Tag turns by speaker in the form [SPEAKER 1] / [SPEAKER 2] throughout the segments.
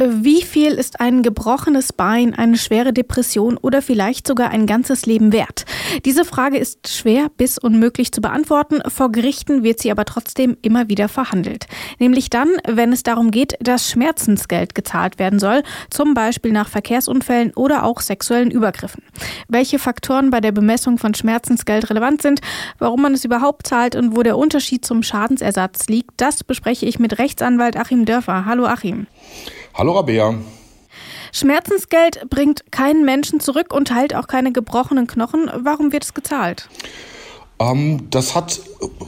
[SPEAKER 1] Wie viel ist ein gebrochenes Bein, eine schwere Depression oder vielleicht sogar ein ganzes Leben wert? Diese Frage ist schwer bis unmöglich zu beantworten. Vor Gerichten wird sie aber trotzdem immer wieder verhandelt. Nämlich dann, wenn es darum geht, dass Schmerzensgeld gezahlt werden soll, zum Beispiel nach Verkehrsunfällen oder auch sexuellen Übergriffen. Welche Faktoren bei der Bemessung von Schmerzensgeld relevant sind, warum man es überhaupt zahlt und wo der Unterschied zum Schadensersatz liegt, das bespreche ich mit Rechtsanwalt Achim Dörfer. Hallo Achim.
[SPEAKER 2] Hallo Rabea.
[SPEAKER 1] Schmerzensgeld bringt keinen Menschen zurück und heilt auch keine gebrochenen Knochen. Warum wird es gezahlt?
[SPEAKER 2] Ähm, das hat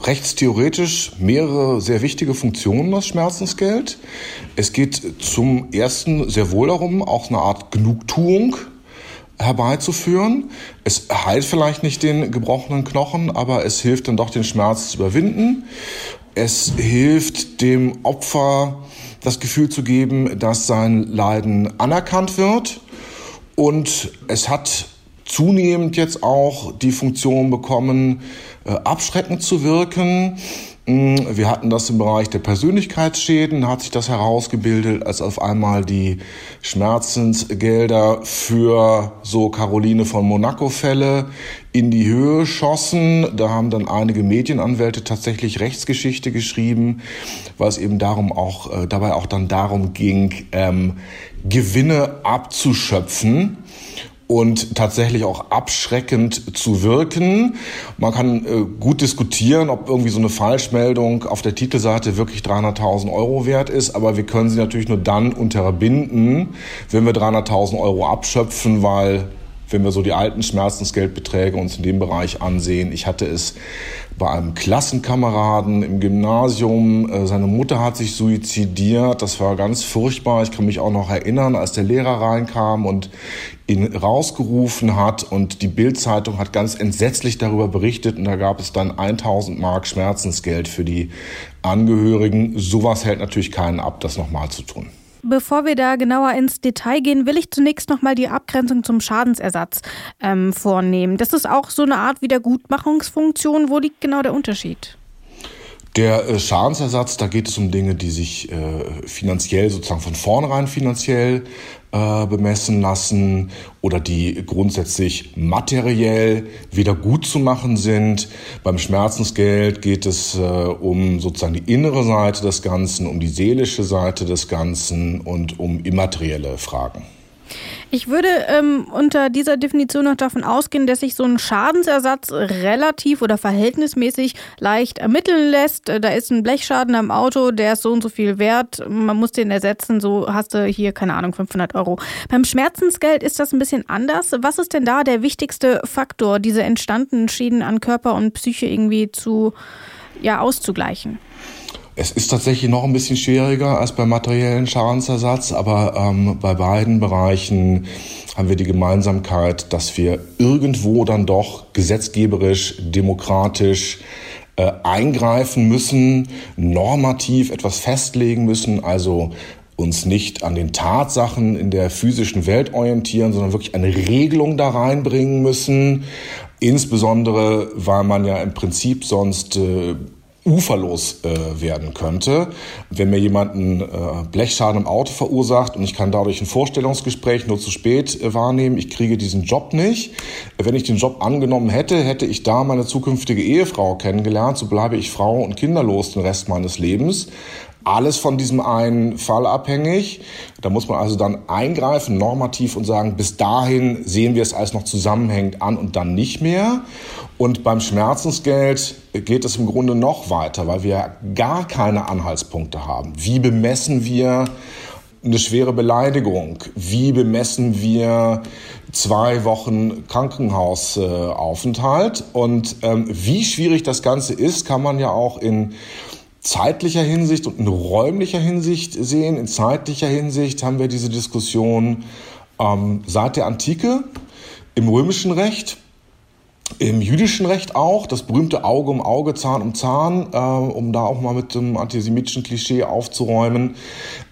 [SPEAKER 2] rechtstheoretisch mehrere sehr wichtige Funktionen, das Schmerzensgeld. Es geht zum ersten sehr wohl darum, auch eine Art Genugtuung herbeizuführen. Es heilt vielleicht nicht den gebrochenen Knochen, aber es hilft dann doch, den Schmerz zu überwinden. Es hilft dem Opfer, das Gefühl zu geben, dass sein Leiden anerkannt wird. Und es hat zunehmend jetzt auch die Funktion bekommen, äh, abschreckend zu wirken. Mm, wir hatten das im Bereich der Persönlichkeitsschäden, hat sich das herausgebildet, als auf einmal die Schmerzensgelder für so Caroline von Monaco-Fälle in die Höhe schossen. Da haben dann einige Medienanwälte tatsächlich Rechtsgeschichte geschrieben, weil es eben darum auch, äh, dabei auch dann darum ging, ähm, Gewinne abzuschöpfen und tatsächlich auch abschreckend zu wirken. Man kann äh, gut diskutieren, ob irgendwie so eine Falschmeldung auf der Titelseite wirklich 300.000 Euro wert ist, aber wir können sie natürlich nur dann unterbinden, wenn wir 300.000 Euro abschöpfen, weil wenn wir so die alten Schmerzensgeldbeträge uns in dem Bereich ansehen. Ich hatte es bei einem Klassenkameraden im Gymnasium. Äh, seine Mutter hat sich suizidiert. Das war ganz furchtbar. Ich kann mich auch noch erinnern, als der Lehrer reinkam und ihn rausgerufen hat und die Bildzeitung hat ganz entsetzlich darüber berichtet und da gab es dann 1000 Mark Schmerzensgeld für die Angehörigen. Sowas hält natürlich keinen ab, das nochmal zu tun.
[SPEAKER 1] Bevor wir da genauer ins Detail gehen, will ich zunächst nochmal die Abgrenzung zum Schadensersatz ähm, vornehmen. Das ist auch so eine Art Wiedergutmachungsfunktion. Wo liegt genau der Unterschied?
[SPEAKER 2] Der äh, Schadensersatz, da geht es um Dinge, die sich äh, finanziell sozusagen von vornherein finanziell äh, bemessen lassen oder die grundsätzlich materiell wieder gut zu machen sind. Beim Schmerzensgeld geht es äh, um sozusagen die innere Seite des Ganzen, um die seelische Seite des Ganzen und um immaterielle Fragen.
[SPEAKER 1] Ich würde ähm, unter dieser Definition noch davon ausgehen, dass sich so ein Schadensersatz relativ oder verhältnismäßig leicht ermitteln lässt. Äh, da ist ein Blechschaden am Auto, der ist so und so viel wert. Man muss den ersetzen, so hast du hier, keine Ahnung, 500 Euro. Beim Schmerzensgeld ist das ein bisschen anders. Was ist denn da der wichtigste Faktor, diese entstandenen Schäden an Körper und Psyche irgendwie zu, ja, auszugleichen?
[SPEAKER 2] Es ist tatsächlich noch ein bisschen schwieriger als beim materiellen Schadensersatz, aber ähm, bei beiden Bereichen haben wir die Gemeinsamkeit, dass wir irgendwo dann doch gesetzgeberisch, demokratisch äh, eingreifen müssen, normativ etwas festlegen müssen, also uns nicht an den Tatsachen in der physischen Welt orientieren, sondern wirklich eine Regelung da reinbringen müssen. Insbesondere, weil man ja im Prinzip sonst äh, uferlos äh, werden könnte. Wenn mir jemand einen äh, Blechschaden im Auto verursacht und ich kann dadurch ein Vorstellungsgespräch nur zu spät äh, wahrnehmen, ich kriege diesen Job nicht. Wenn ich den Job angenommen hätte, hätte ich da meine zukünftige Ehefrau kennengelernt, so bleibe ich Frau und kinderlos den Rest meines Lebens alles von diesem einen Fall abhängig. Da muss man also dann eingreifen, normativ und sagen, bis dahin sehen wir es als noch zusammenhängend an und dann nicht mehr. Und beim Schmerzensgeld geht es im Grunde noch weiter, weil wir gar keine Anhaltspunkte haben. Wie bemessen wir eine schwere Beleidigung? Wie bemessen wir zwei Wochen Krankenhausaufenthalt? Und ähm, wie schwierig das Ganze ist, kann man ja auch in zeitlicher Hinsicht und in räumlicher Hinsicht sehen. In zeitlicher Hinsicht haben wir diese Diskussion ähm, seit der Antike im römischen Recht im jüdischen Recht auch, das berühmte Auge um Auge, Zahn um Zahn, äh, um da auch mal mit dem antisemitischen Klischee aufzuräumen.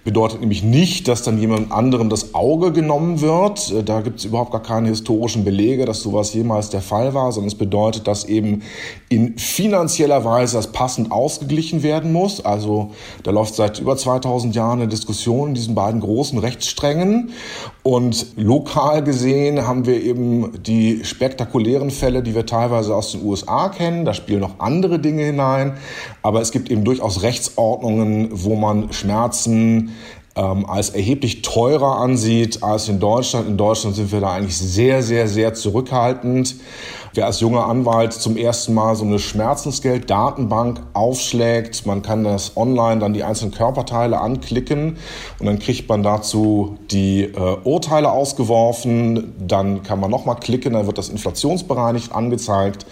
[SPEAKER 2] Bedeutet nämlich nicht, dass dann jemand anderem das Auge genommen wird. Äh, da gibt es überhaupt gar keine historischen Belege, dass sowas jemals der Fall war, sondern es bedeutet, dass eben in finanzieller Weise das passend ausgeglichen werden muss. Also da läuft seit über 2000 Jahren eine Diskussion in diesen beiden großen Rechtssträngen. Und lokal gesehen haben wir eben die spektakulären Fälle, die wir teilweise aus den USA kennen. Da spielen noch andere Dinge hinein. Aber es gibt eben durchaus Rechtsordnungen, wo man Schmerzen ähm, als erheblich teurer ansieht als in Deutschland. In Deutschland sind wir da eigentlich sehr, sehr, sehr zurückhaltend. Wer als junger Anwalt zum ersten Mal so eine Schmerzensgeld-Datenbank aufschlägt, man kann das online dann die einzelnen Körperteile anklicken und dann kriegt man dazu die äh, Urteile ausgeworfen. Dann kann man nochmal klicken, dann wird das inflationsbereinigt angezeigt.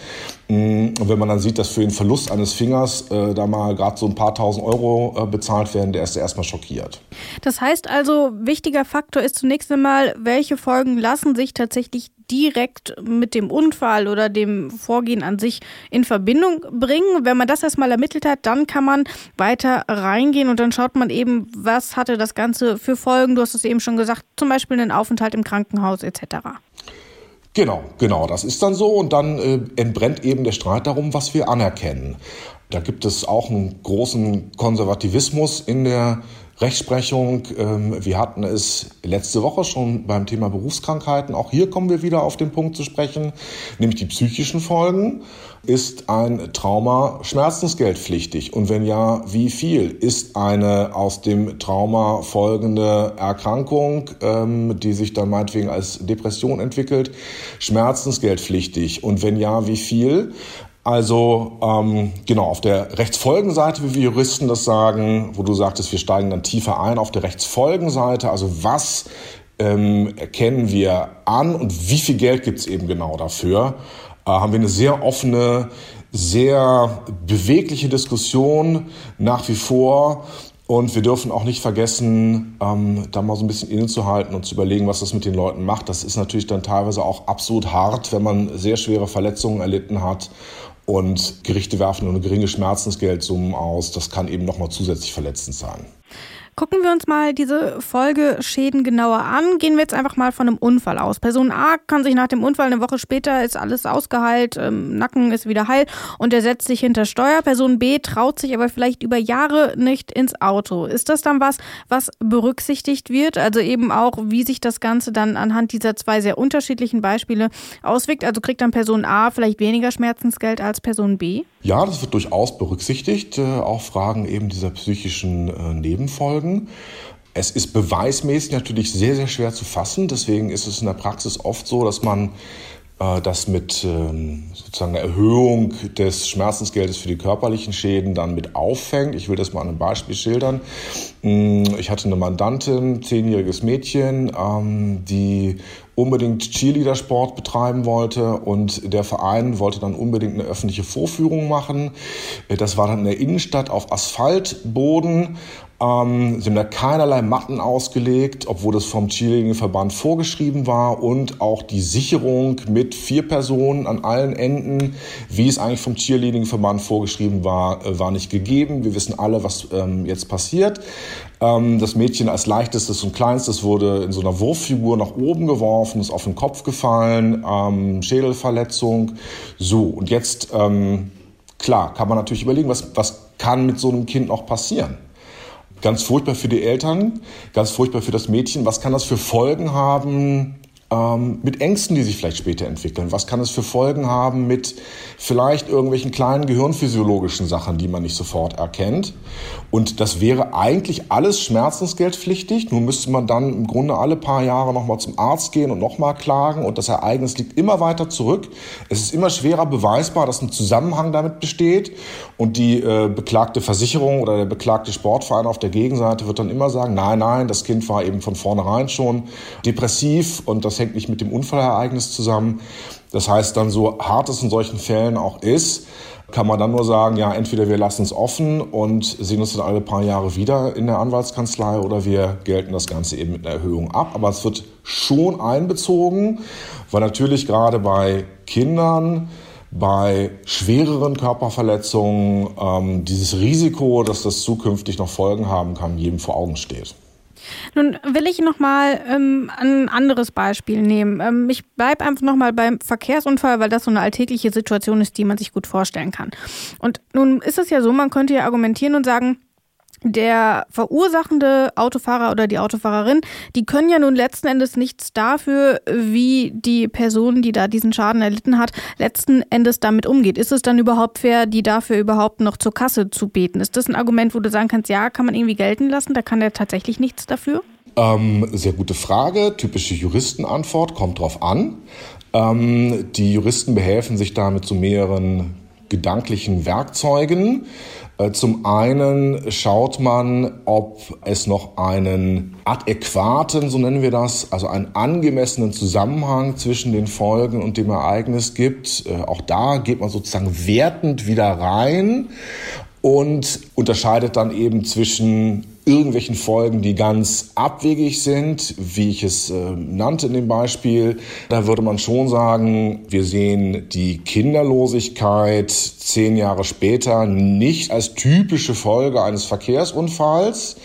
[SPEAKER 2] Mm, und wenn man dann sieht, dass für den Verlust eines Fingers äh, da mal gerade so ein paar tausend Euro äh, bezahlt werden, der ist erstmal schockiert.
[SPEAKER 1] Das heißt also, wichtiger Faktor ist zunächst einmal, welche Folgen lassen sich tatsächlich direkt mit dem Unfall oder dem Vorgehen an sich in Verbindung bringen. Wenn man das erstmal ermittelt hat, dann kann man weiter reingehen und dann schaut man eben, was hatte das Ganze für Folgen. Du hast es eben schon gesagt, zum Beispiel einen Aufenthalt im Krankenhaus etc.
[SPEAKER 2] Genau, genau, das ist dann so und dann äh, entbrennt eben der Streit darum, was wir anerkennen. Da gibt es auch einen großen Konservativismus in der Rechtsprechung. Ähm, wir hatten es letzte Woche schon beim Thema Berufskrankheiten. Auch hier kommen wir wieder auf den Punkt zu sprechen, nämlich die psychischen Folgen. Ist ein Trauma schmerzensgeldpflichtig? Und wenn ja, wie viel? Ist eine aus dem Trauma folgende Erkrankung, ähm, die sich dann meinetwegen als Depression entwickelt, schmerzensgeldpflichtig? Und wenn ja, wie viel? Also ähm, genau, auf der Rechtsfolgenseite, wie wir Juristen das sagen, wo du sagtest, wir steigen dann tiefer ein, auf der Rechtsfolgenseite, also was ähm, erkennen wir an und wie viel Geld gibt es eben genau dafür, äh, haben wir eine sehr offene, sehr bewegliche Diskussion nach wie vor. Und wir dürfen auch nicht vergessen, ähm, da mal so ein bisschen innezuhalten und zu überlegen, was das mit den Leuten macht. Das ist natürlich dann teilweise auch absolut hart, wenn man sehr schwere Verletzungen erlitten hat und Gerichte werfen nur eine geringe Schmerzensgeldsummen aus. Das kann eben nochmal zusätzlich verletzend sein.
[SPEAKER 1] Gucken wir uns mal diese Folgeschäden genauer an. Gehen wir jetzt einfach mal von einem Unfall aus. Person A kann sich nach dem Unfall eine Woche später ist alles ausgeheilt, ähm, Nacken ist wieder heil und er setzt sich hinter Steuer. Person B traut sich aber vielleicht über Jahre nicht ins Auto. Ist das dann was, was berücksichtigt wird? Also eben auch, wie sich das Ganze dann anhand dieser zwei sehr unterschiedlichen Beispiele auswirkt? Also kriegt dann Person A vielleicht weniger Schmerzensgeld als Person B?
[SPEAKER 2] Ja, das wird durchaus berücksichtigt. Äh, auch Fragen eben dieser psychischen äh, Nebenfolgen. Es ist beweismäßig natürlich sehr, sehr schwer zu fassen. Deswegen ist es in der Praxis oft so, dass man äh, das mit ähm, sozusagen einer Erhöhung des Schmerzensgeldes für die körperlichen Schäden dann mit auffängt. Ich will das mal an einem Beispiel schildern. Mm, ich hatte eine Mandantin, zehnjähriges Mädchen, ähm, die unbedingt Cheerleader-Sport betreiben wollte und der Verein wollte dann unbedingt eine öffentliche Vorführung machen. Das war dann in der Innenstadt auf Asphaltboden ähm, sie haben da keinerlei Matten ausgelegt, obwohl das vom Cheerleading-Verband vorgeschrieben war und auch die Sicherung mit vier Personen an allen Enden, wie es eigentlich vom Cheerleading-Verband vorgeschrieben war, äh, war nicht gegeben. Wir wissen alle, was ähm, jetzt passiert. Ähm, das Mädchen als leichtestes und kleinstes wurde in so einer Wurffigur nach oben geworfen, ist auf den Kopf gefallen, ähm, Schädelverletzung. So, und jetzt, ähm, klar, kann man natürlich überlegen, was, was kann mit so einem Kind noch passieren? Ganz furchtbar für die Eltern, ganz furchtbar für das Mädchen. Was kann das für Folgen haben ähm, mit Ängsten, die sich vielleicht später entwickeln? Was kann es für Folgen haben mit vielleicht irgendwelchen kleinen gehirnphysiologischen Sachen, die man nicht sofort erkennt? Und das wäre eigentlich alles schmerzensgeldpflichtig. Nur müsste man dann im Grunde alle paar Jahre nochmal zum Arzt gehen und nochmal klagen. Und das Ereignis liegt immer weiter zurück. Es ist immer schwerer beweisbar, dass ein Zusammenhang damit besteht. Und die äh, beklagte Versicherung oder der beklagte Sportverein auf der Gegenseite wird dann immer sagen, nein, nein, das Kind war eben von vornherein schon depressiv und das hängt nicht mit dem Unfallereignis zusammen. Das heißt dann, so hart es in solchen Fällen auch ist, kann man dann nur sagen, ja, entweder wir lassen es offen und sehen uns dann alle paar Jahre wieder in der Anwaltskanzlei oder wir gelten das Ganze eben mit einer Erhöhung ab. Aber es wird schon einbezogen, weil natürlich gerade bei Kindern, bei schwereren Körperverletzungen ähm, dieses Risiko, dass das zukünftig noch Folgen haben kann, jedem vor Augen steht.
[SPEAKER 1] Nun will ich nochmal ähm, ein anderes Beispiel nehmen. Ähm, ich bleibe einfach nochmal beim Verkehrsunfall, weil das so eine alltägliche Situation ist, die man sich gut vorstellen kann. Und nun ist es ja so, man könnte ja argumentieren und sagen, der verursachende Autofahrer oder die Autofahrerin, die können ja nun letzten Endes nichts dafür, wie die Person, die da diesen Schaden erlitten hat, letzten Endes damit umgeht. Ist es dann überhaupt fair, die dafür überhaupt noch zur Kasse zu beten? Ist das ein Argument, wo du sagen kannst, ja, kann man irgendwie gelten lassen, da kann der tatsächlich nichts dafür?
[SPEAKER 2] Ähm, sehr gute Frage, typische Juristenantwort, kommt drauf an. Ähm, die Juristen behelfen sich da mit so mehreren gedanklichen Werkzeugen. Äh, zum einen schaut man, ob es noch einen adäquaten, so nennen wir das, also einen angemessenen Zusammenhang zwischen den Folgen und dem Ereignis gibt. Äh, auch da geht man sozusagen wertend wieder rein und unterscheidet dann eben zwischen irgendwelchen Folgen, die ganz abwegig sind, wie ich es äh, nannte in dem Beispiel. Da würde man schon sagen, wir sehen die Kinderlosigkeit zehn Jahre später nicht als typische Folge eines Verkehrsunfalls.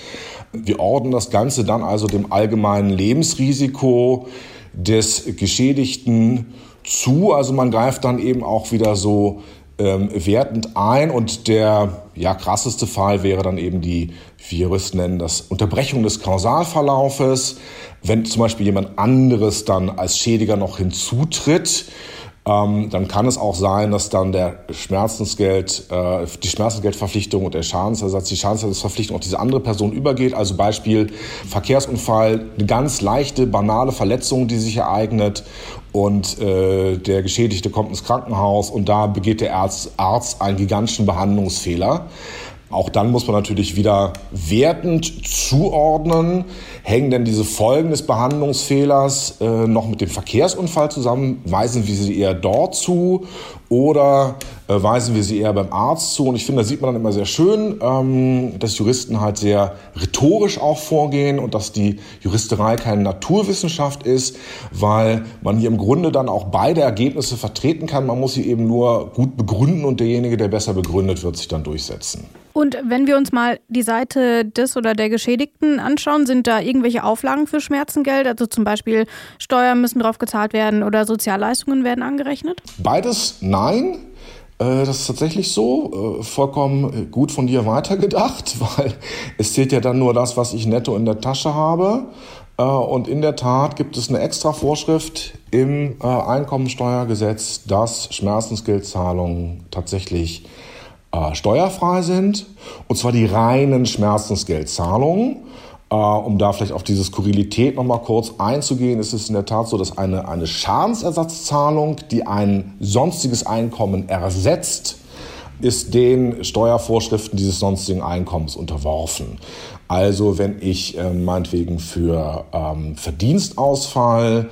[SPEAKER 2] Wir ordnen das Ganze dann also dem allgemeinen Lebensrisiko des Geschädigten zu. Also man greift dann eben auch wieder so ähm, wertend ein und der ja, krasseste Fall wäre dann eben die, wie Juristen nennen das, Unterbrechung des Kausalverlaufes. Wenn zum Beispiel jemand anderes dann als Schädiger noch hinzutritt, ähm, dann kann es auch sein, dass dann der Schmerzensgeld, äh, die Schmerzensgeldverpflichtung und der Schadensersatz, die Schadensersatzverpflichtung auf diese andere Person übergeht. Also Beispiel Verkehrsunfall, eine ganz leichte, banale Verletzung, die sich ereignet und äh, der Geschädigte kommt ins Krankenhaus und da begeht der Arzt, Arzt einen gigantischen Behandlungsfehler. Auch dann muss man natürlich wieder wertend zuordnen. Hängen denn diese Folgen des Behandlungsfehlers äh, noch mit dem Verkehrsunfall zusammen? Weisen wir sie eher dort zu oder äh, weisen wir sie eher beim Arzt zu? Und ich finde, da sieht man dann immer sehr schön, ähm, dass Juristen halt sehr rhetorisch auch vorgehen und dass die Juristerei keine Naturwissenschaft ist, weil man hier im Grunde dann auch beide Ergebnisse vertreten kann. Man muss sie eben nur gut begründen und derjenige, der besser begründet wird, sich dann durchsetzen.
[SPEAKER 1] Und wenn wir uns mal die Seite des oder der Geschädigten anschauen, sind da irgendwelche Auflagen für Schmerzengeld? Also zum Beispiel Steuern müssen drauf gezahlt werden oder Sozialleistungen werden angerechnet?
[SPEAKER 2] Beides nein. Äh, das ist tatsächlich so, äh, vollkommen gut von dir weitergedacht, weil es zählt ja dann nur das, was ich netto in der Tasche habe. Äh, und in der Tat gibt es eine extra Vorschrift im Einkommensteuergesetz, dass Schmerzensgeldzahlungen tatsächlich äh, steuerfrei sind, und zwar die reinen Schmerzensgeldzahlungen. Äh, um da vielleicht auf diese Skurrilität nochmal kurz einzugehen, ist es in der Tat so, dass eine, eine Schadensersatzzahlung, die ein sonstiges Einkommen ersetzt, ist den Steuervorschriften dieses sonstigen Einkommens unterworfen. Also wenn ich äh, meinetwegen für ähm, Verdienstausfall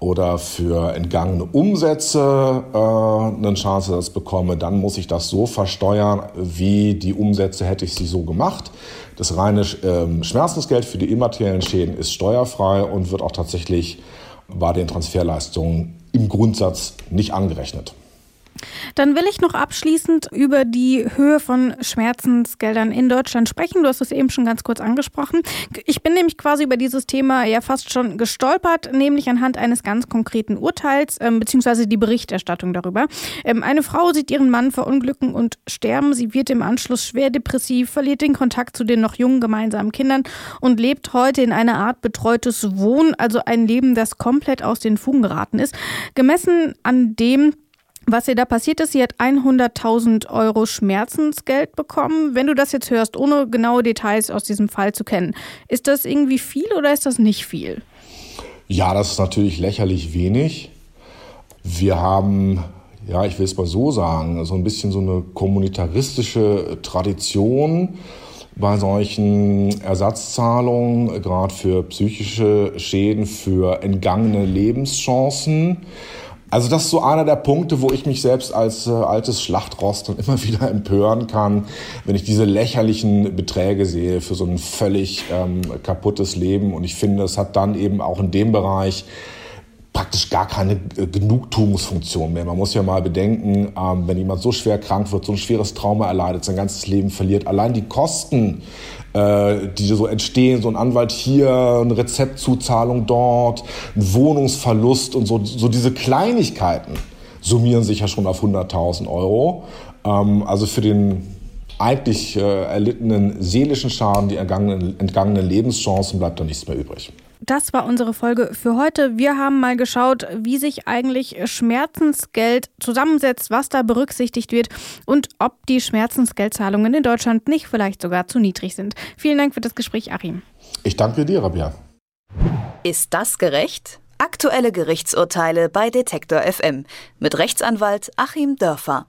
[SPEAKER 2] oder für entgangene Umsätze äh, einen Schadensersatz bekomme, dann muss ich das so versteuern, wie die Umsätze hätte ich sie so gemacht. Das reine äh, Schmerzensgeld für die immateriellen Schäden ist steuerfrei und wird auch tatsächlich bei den Transferleistungen im Grundsatz nicht angerechnet.
[SPEAKER 1] Dann will ich noch abschließend über die Höhe von Schmerzensgeldern in Deutschland sprechen. Du hast es eben schon ganz kurz angesprochen. Ich bin nämlich quasi über dieses Thema ja fast schon gestolpert, nämlich anhand eines ganz konkreten Urteils ähm, beziehungsweise die Berichterstattung darüber. Ähm, eine Frau sieht ihren Mann verunglücken und sterben. Sie wird im Anschluss schwer depressiv, verliert den Kontakt zu den noch jungen gemeinsamen Kindern und lebt heute in einer Art betreutes Wohnen, also ein Leben, das komplett aus den Fugen geraten ist. Gemessen an dem, was ihr da passiert ist, sie hat 100.000 Euro Schmerzensgeld bekommen. Wenn du das jetzt hörst, ohne genaue Details aus diesem Fall zu kennen, ist das irgendwie viel oder ist das nicht viel?
[SPEAKER 2] Ja, das ist natürlich lächerlich wenig. Wir haben, ja, ich will es mal so sagen, so ein bisschen so eine kommunitaristische Tradition bei solchen Ersatzzahlungen, gerade für psychische Schäden, für entgangene Lebenschancen. Also das ist so einer der Punkte, wo ich mich selbst als äh, altes Schlachtrost dann immer wieder empören kann, wenn ich diese lächerlichen Beträge sehe für so ein völlig ähm, kaputtes Leben. Und ich finde, es hat dann eben auch in dem Bereich praktisch gar keine äh, Genugtuungsfunktion mehr. Man muss ja mal bedenken, ähm, wenn jemand so schwer krank wird, so ein schweres Trauma erleidet, sein ganzes Leben verliert, allein die Kosten, äh, die so entstehen, so ein Anwalt hier, eine Rezeptzuzahlung dort, ein Wohnungsverlust und so, so diese Kleinigkeiten summieren sich ja schon auf 100.000 Euro. Ähm, also für den eigentlich äh, erlittenen seelischen Schaden, die entgangenen, entgangenen Lebenschancen bleibt da nichts mehr übrig.
[SPEAKER 1] Das war unsere Folge für heute. Wir haben mal geschaut, wie sich eigentlich Schmerzensgeld zusammensetzt, was da berücksichtigt wird und ob die Schmerzensgeldzahlungen in Deutschland nicht vielleicht sogar zu niedrig sind. Vielen Dank für das Gespräch, Achim.
[SPEAKER 2] Ich danke dir, Rabia.
[SPEAKER 3] Ist das gerecht? Aktuelle Gerichtsurteile bei Detektor FM mit Rechtsanwalt Achim Dörfer.